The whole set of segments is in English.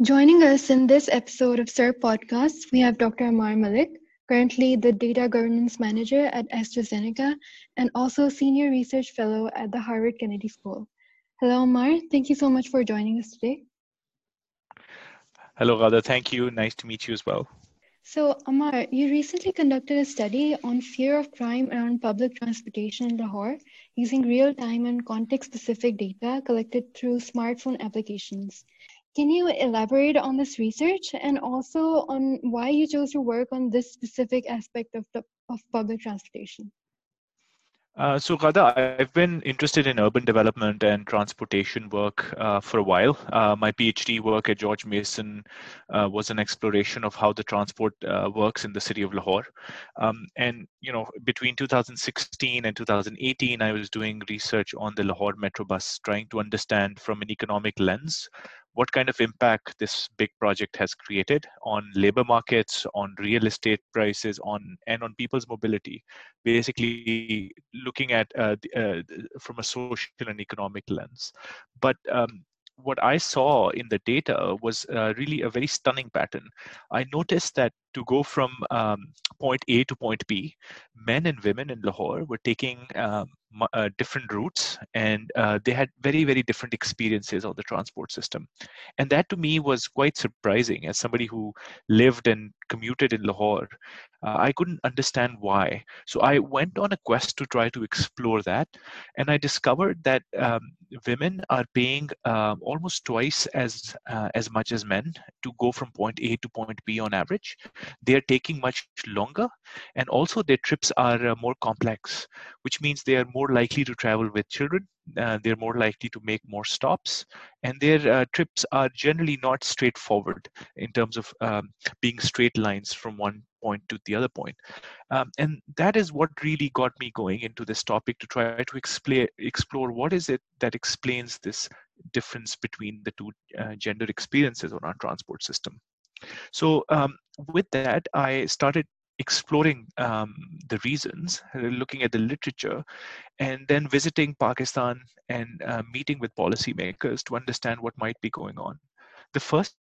Joining us in this episode of SIR Podcast, we have Dr. Amar Malik, currently the Data Governance Manager at AstraZeneca and also Senior Research Fellow at the Harvard Kennedy School. Hello, Amar. Thank you so much for joining us today. Hello, Radha. Thank you. Nice to meet you as well. So, Amar, you recently conducted a study on fear of crime around public transportation in Lahore using real time and context specific data collected through smartphone applications. Can you elaborate on this research and also on why you chose to work on this specific aspect of, the, of public transportation? Uh, so, Radha, I've been interested in urban development and transportation work uh, for a while. Uh, my PhD work at George Mason uh, was an exploration of how the transport uh, works in the city of Lahore. Um, and, you know, between 2016 and 2018, I was doing research on the Lahore Metro bus, trying to understand from an economic lens what kind of impact this big project has created on labor markets, on real estate prices, on and on people's mobility. Basically, looking at uh, uh, from a social and economic lens. But um, what I saw in the data was uh, really a very stunning pattern. I noticed that to go from um, point A to point B, men and women in Lahore were taking um, uh, different routes and uh, they had very, very different experiences of the transport system. And that to me was quite surprising as somebody who lived and commuted in Lahore. Uh, I couldn't understand why. So I went on a quest to try to explore that. And I discovered that um, women are paying um, almost twice as, uh, as much as men to go from point A to point B on average they are taking much longer and also their trips are uh, more complex which means they are more likely to travel with children. Uh, they're more likely to make more stops. And their uh, trips are generally not straightforward in terms of um, being straight lines from one point to the other point. Um, and that is what really got me going into this topic to try to explain explore what is it that explains this difference between the two uh, gender experiences on our transport system. So um, with that, I started exploring um, the reasons, uh, looking at the literature, and then visiting Pakistan and uh, meeting with policymakers to understand what might be going on. The first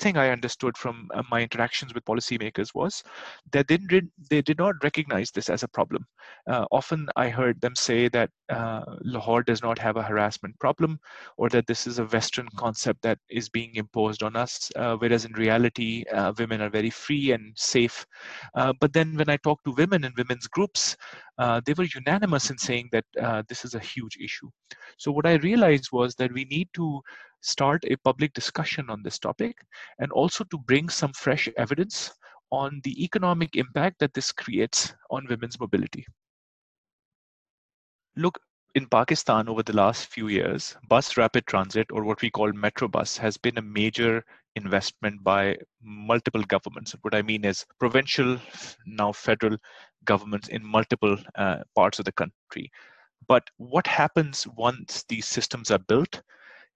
thing I understood from uh, my interactions with policymakers was that they did, they did not recognize this as a problem. Uh, often I heard them say that uh, Lahore does not have a harassment problem or that this is a Western concept that is being imposed on us, uh, whereas in reality, uh, women are very free and safe. Uh, but then when I talk to women in women's groups, Uh, they were unanimous in saying that uh, this is a huge issue. So what I realized was that we need to start a public discussion on this topic and also to bring some fresh evidence on the economic impact that this creates on women's mobility. Look, in Pakistan over the last few years, bus rapid transit, or what we call metro bus, has been a major investment by multiple governments. What I mean is provincial, now federal governments in multiple uh, parts of the country. But what happens once these systems are built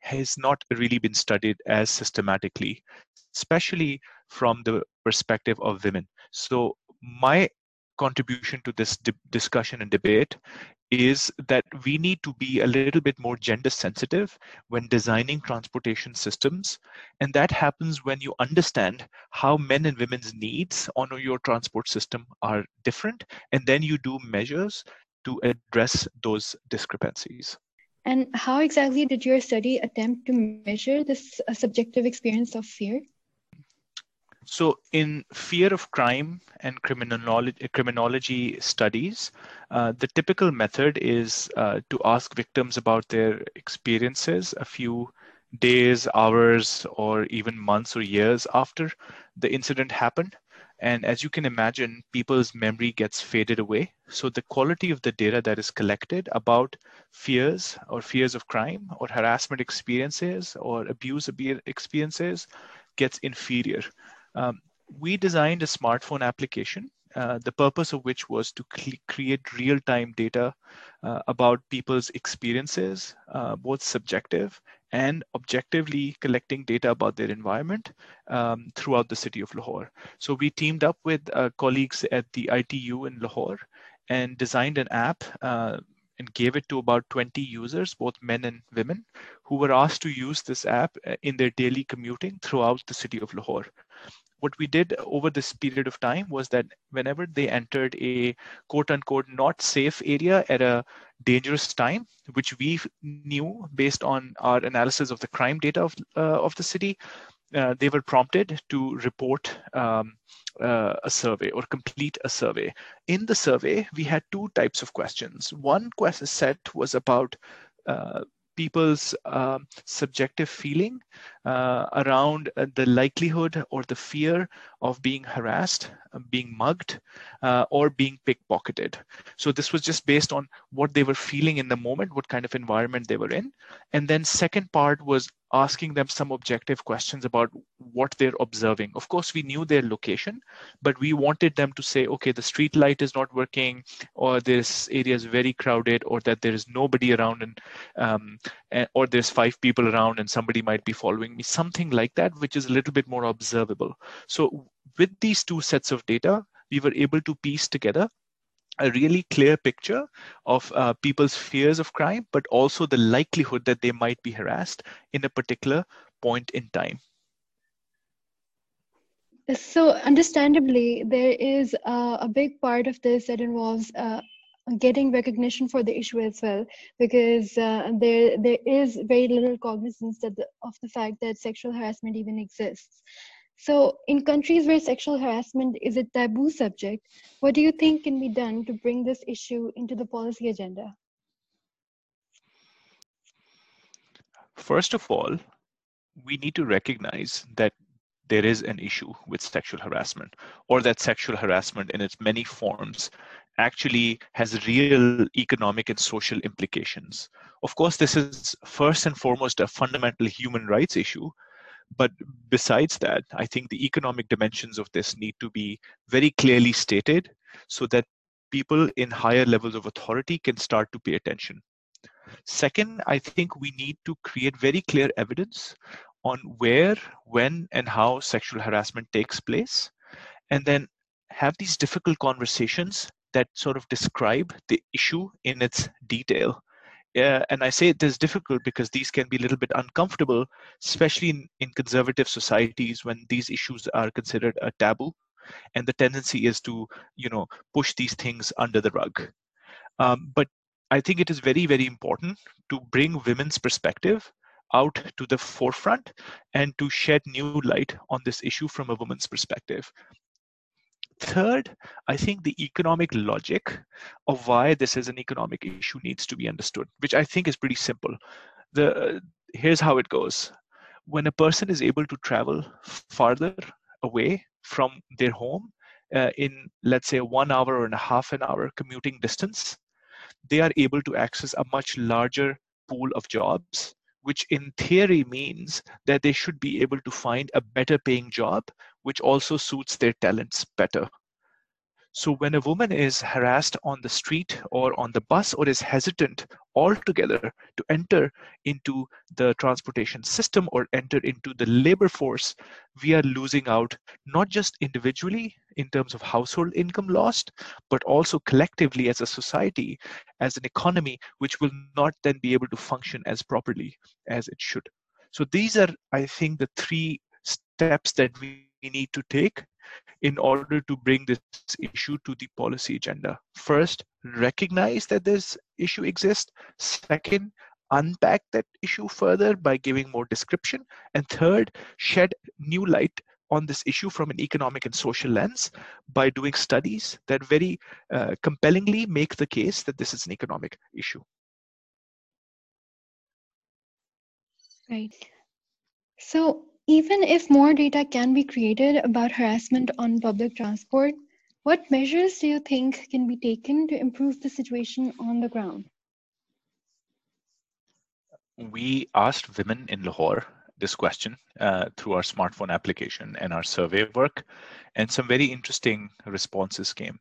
has not really been studied as systematically, especially from the perspective of women. So, my contribution to this di- discussion and debate is that we need to be a little bit more gender sensitive when designing transportation systems. And that happens when you understand how men and women's needs on your transport system are different. And then you do measures to address those discrepancies. And how exactly did your study attempt to measure this uh, subjective experience of fear? So, in fear of crime and criminology, criminology studies, uh, the typical method is uh, to ask victims about their experiences a few days, hours, or even months or years after the incident happened. And as you can imagine, people's memory gets faded away. So the quality of the data that is collected about fears or fears of crime or harassment experiences or abuse experiences gets inferior. Um, we designed a smartphone application uh, the purpose of which was to create real-time data uh, about people's experiences, uh, both subjective and objectively collecting data about their environment um, throughout the city of Lahore. So we teamed up with uh, colleagues at the ITU in Lahore and designed an app uh, and gave it to about 20 users, both men and women, who were asked to use this app uh, in their daily commuting throughout the city of Lahore. What we did over this period of time was that whenever they entered a quote unquote not safe area at a dangerous time, which we knew based on our analysis of the crime data of, uh, of the city, uh, they were prompted to report um, uh, a survey or complete a survey. In the survey, we had two types of questions. One question set was about uh, people's uh, subjective feeling uh, around uh, the likelihood or the fear of being harassed, uh, being mugged, uh, or being pickpocketed. So this was just based on what they were feeling in the moment, what kind of environment they were in. And then second part was asking them some objective questions about what they're observing. Of course, we knew their location, but we wanted them to say, okay, the street light is not working, or this area is very crowded, or that there is nobody around, and um, or there's five people around, and somebody might be following me, something like that, which is a little bit more observable. So with these two sets of data, we were able to piece together a really clear picture of uh, people's fears of crime, but also the likelihood that they might be harassed in a particular point in time. So, understandably, there is uh, a big part of this that involves uh, getting recognition for the issue as well, because uh, there there is very little cognizance that the, of the fact that sexual harassment even exists. So, in countries where sexual harassment is a taboo subject, what do you think can be done to bring this issue into the policy agenda? First of all, we need to recognize that there is an issue with sexual harassment, or that sexual harassment in its many forms actually has real economic and social implications. Of course, this is first and foremost a fundamental human rights issue, but besides that, I think the economic dimensions of this need to be very clearly stated so that people in higher levels of authority can start to pay attention. Second, I think we need to create very clear evidence on where, when, and how sexual harassment takes place, and then have these difficult conversations that sort of describe the issue in its detail uh, and I say it is difficult because these can be a little bit uncomfortable, especially in, in conservative societies when these issues are considered a taboo, and the tendency is to, you know, push these things under the rug. Um, but I think it is very, very important to bring women's perspective out to the forefront and to shed new light on this issue from a woman's perspective. Third, I think the economic logic of why this is an economic issue needs to be understood, which I think is pretty simple. The here's how it goes. When a person is able to travel farther away from their home uh, in, let's say, one hour or a half an hour commuting distance, they are able to access a much larger pool of jobs which in theory means that they should be able to find a better paying job, which also suits their talents better. So when a woman is harassed on the street or on the bus or is hesitant altogether to enter into the transportation system or enter into the labor force, we are losing out not just individually in terms of household income lost, but also collectively as a society, as an economy, which will not then be able to function as properly as it should. So these are, I think, the three steps that we need to take in order to bring this issue to the policy agenda. First, recognize that this issue exists. Second, unpack that issue further by giving more description. And third, shed new light on this issue from an economic and social lens by doing studies that very uh, compellingly make the case that this is an economic issue. Right. So even if more data can be created about harassment on public transport, what measures do you think can be taken to improve the situation on the ground? We asked women in Lahore this question uh, through our smartphone application and our survey work, and some very interesting responses came.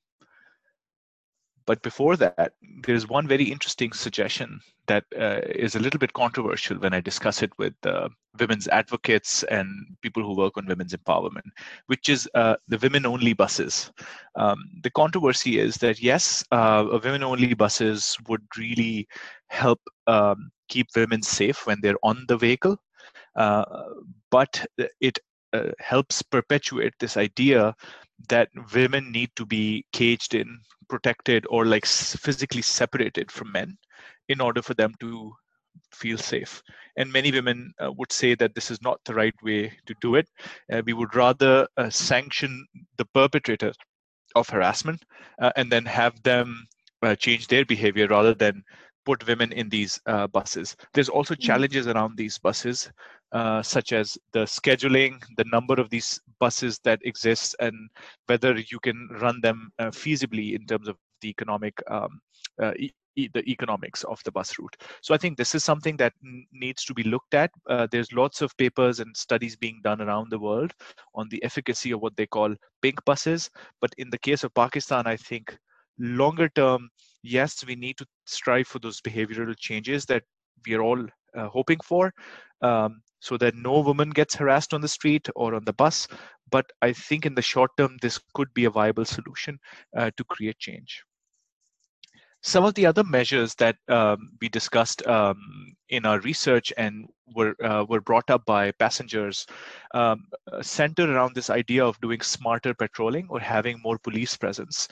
but before that, there's one very interesting suggestion that uh, is a little bit controversial when I discuss it with uh, women's advocates and people who work on women's empowerment, which is uh, the women only buses. Um, the controversy is that, yes, uh, women only buses would really help um, keep women safe when they're on the vehicle, but it uh, helps perpetuate this idea that women need to be caged in, protected, or like physically separated from men in order for them to feel safe. And many women uh, would say that this is not the right way to do it. Uh, we would rather uh, sanction the perpetrator of harassment uh, and then have them uh, change their behavior rather than put women in these uh, buses. There's also mm-hmm. challenges around these buses, uh, such as the scheduling, the number of these buses that exist, and whether you can run them uh, feasibly in terms of the economic um, uh, e- the economics of the bus route. So I think this is something that n- needs to be looked at. Uh, there's lots of papers and studies being done around the world on the efficacy of what they call pink buses. But in the case of Pakistan, I think longer term, yes, we need to strive for those behavioral changes that we are all uh, hoping for. Um, so that no woman gets harassed on the street or on the bus. But I think in the short term, this could be a viable solution uh, to create change. Some of the other measures that um, we discussed um, in our research and were uh, were brought up by passengers um, center around this idea of doing smarter patrolling or having more police presence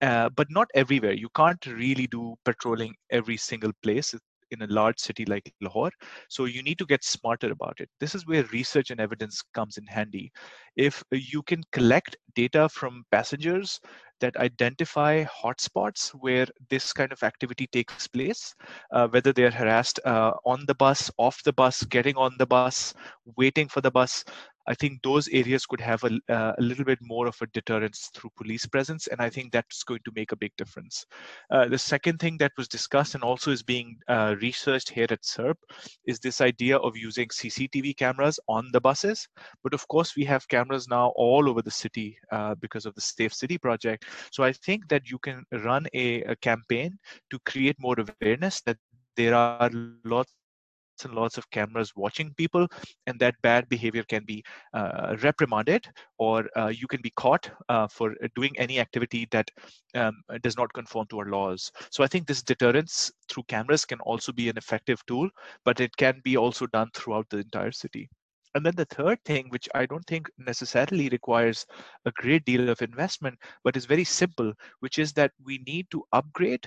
uh, but not everywhere. You can't really do patrolling every single place in a large city like Lahore. So you need to get smarter about it. This is where research and evidence comes in handy. If you can collect data from passengers that identify hotspots where this kind of activity takes place, uh, whether they're harassed uh, on the bus, off the bus, getting on the bus, waiting for the bus, I think those areas could have a, uh, a, little bit more of a deterrence through police presence, and I think that's going to make a big difference. Uh, the second thing that was discussed and also is being uh, researched here at CERP is this idea of using CCTV cameras on the buses. But of course, we have cameras now all over the city uh, because of the Safe City project. So I think that you can run a, a campaign to create more awareness that there are lots and lots of cameras watching people and that bad behavior can be uh, reprimanded or uh, you can be caught uh, for doing any activity that um, does not conform to our laws. So i think this deterrence through cameras can also be an effective tool but it can be also done throughout the entire city and then the third thing, which I don't think necessarily requires a great deal of investment, but is very simple, which is that we need to upgrade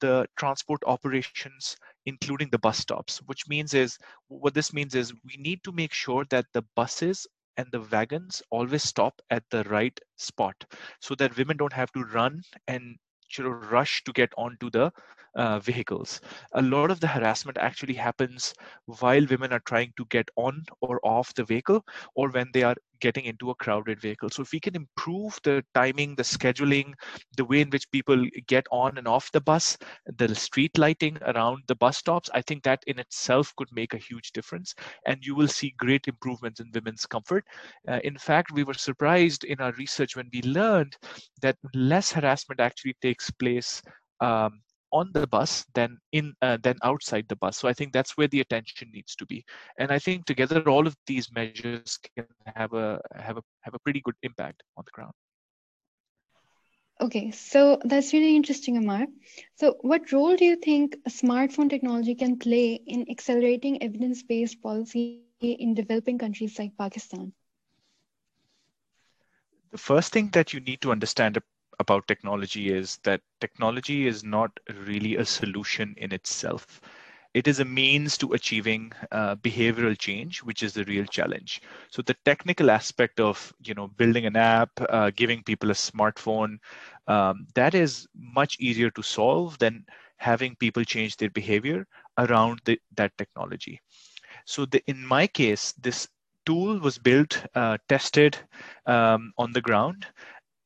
the transport operations, including the bus stops, which means is what this means is we need to make sure that the buses and the wagons always stop at the right spot so that women don't have to run and sort of rush to get onto the uh, vehicles. A lot of the harassment actually happens while women are trying to get on or off the vehicle or when they are getting into a crowded vehicle. So if we can improve the timing, the scheduling, the way in which people get on and off the bus, the street lighting around the bus stops, I think that in itself could make a huge difference. And you will see great improvements in women's comfort. Uh, in fact, we were surprised in our research when we learned that less harassment actually takes place um, on the bus than in uh, than outside the bus. So i think that's where the attention needs to be. And i think together all of these measures can have a have a have a pretty good impact on the ground. Okay so that's really interesting amar. So what role do you think smartphone technology can play in accelerating evidence-based policy in developing countries like pakistan? The first thing that you need to understand about technology is that technology is not really a solution in itself. It is a means to achieving uh, behavioral change, which is the real challenge. So the technical aspect of you know building an app, uh, giving people a smartphone, um, that is much easier to solve than having people change their behavior around the, that technology. So the, in my case, this tool was built, uh, tested um, on the ground,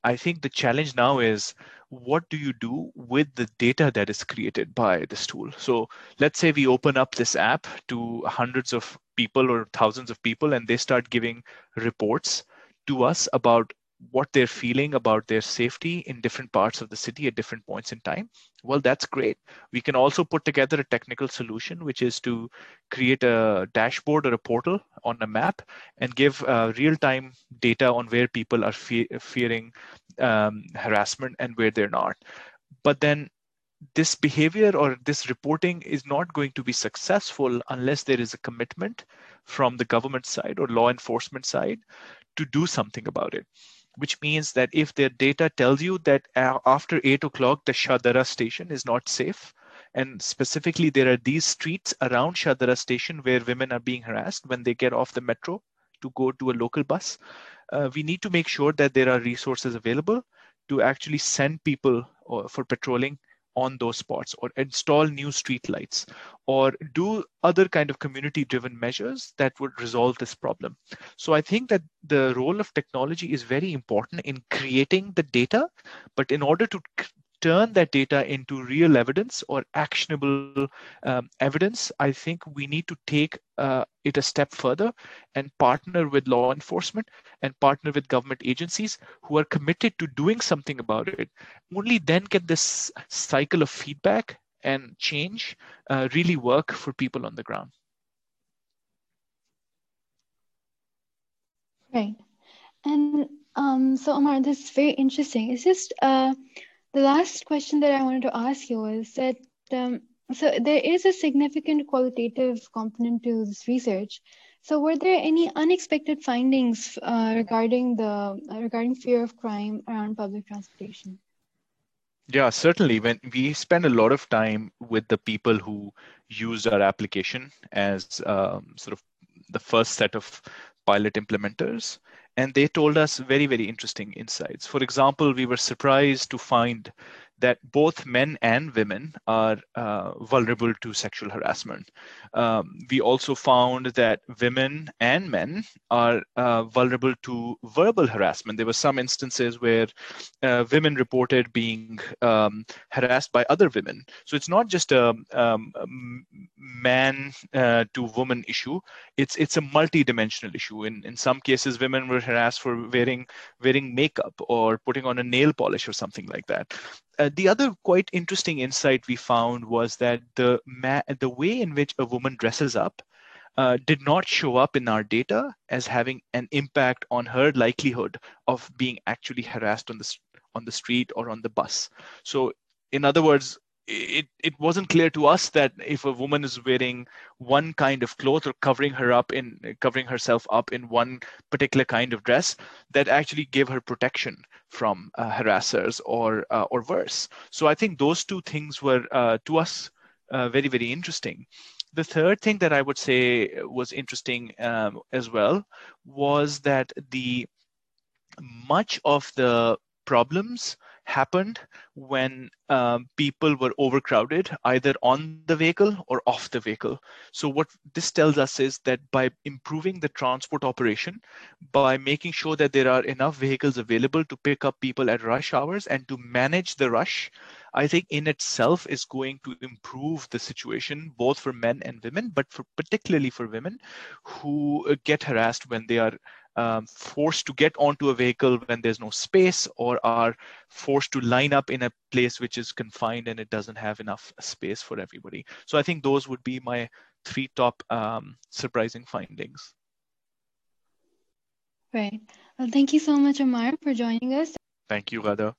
I think the challenge now is what do you do with the data that is created by this tool? So let's say we open up this app to hundreds of people or thousands of people and they start giving reports to us about what they're feeling about their safety in different parts of the city at different points in time well that's great. We can also put together a technical solution which is to create a dashboard or a portal on a map and give uh, real-time data on where people are fe- fearing um, harassment and where they're not. But then this behavior or this reporting is not going to be successful unless there is a commitment from the government side or law enforcement side to do something about it which means that if their data tells you that after 8 o'clock the Shah station is not safe and specifically there are these streets around Shah station where women are being harassed when they get off the metro to go to a local bus uh, we need to make sure that there are resources available to actually send people uh, for patrolling on those spots or install new street lights or do other kind of community driven measures that would resolve this problem. So i think that the role of technology is very important in creating the data but in order to turn that data into real evidence or actionable um, evidence, I think we need to take uh, it a step further and partner with law enforcement and partner with government agencies who are committed to doing something about it. Only then can this cycle of feedback and change uh, really work for people on the ground. Right. And um, so, Omar, this is very interesting. It's just uh, the last question that I wanted to ask you was that um, so there is a significant qualitative component to this research. So were there any unexpected findings uh, regarding the uh, regarding fear of crime around public transportation? Yeah, certainly. When we spend a lot of time with the people who use our application as um, sort of the first set of pilot implementers, and they told us very, very interesting insights. For example, we were surprised to find that both men and women are uh, vulnerable to sexual harassment. Um, we also found that women and men are uh, vulnerable to verbal harassment. There were some instances where uh, women reported being um, harassed by other women. So it's not just a, um, a man uh, to woman issue. It's it's a multi-dimensional issue. In in some cases, women were harassed for wearing wearing makeup or putting on a nail polish or something like that uh, the other quite interesting insight we found was that the ma- the way in which a woman dresses up uh, did not show up in our data as having an impact on her likelihood of being actually harassed on the on the street or on the bus. So, in other words, it, it wasn't clear to us that if a woman is wearing one kind of cloth or covering her up in covering herself up in one particular kind of dress that actually gave her protection from uh, harassers or uh, or worse. So i think those two things were uh, to us uh, very very interesting. The third thing that i would say was interesting um, as well was that the much of the problems happened when um, people were overcrowded, either on the vehicle or off the vehicle. So, what this tells us is that by improving the transport operation, by making sure that there are enough vehicles available to pick up people at rush hours and to manage the rush, I think in itself is going to improve the situation both for men and women, but for particularly for women who uh, get harassed when they are um, forced to get onto a vehicle when there's no space or are forced to line up in a place which is confined and it doesn't have enough space for everybody. So I think those would be my three top um, surprising findings. Right. Well, thank you so much, Amar, for joining us. Thank you, Ghada.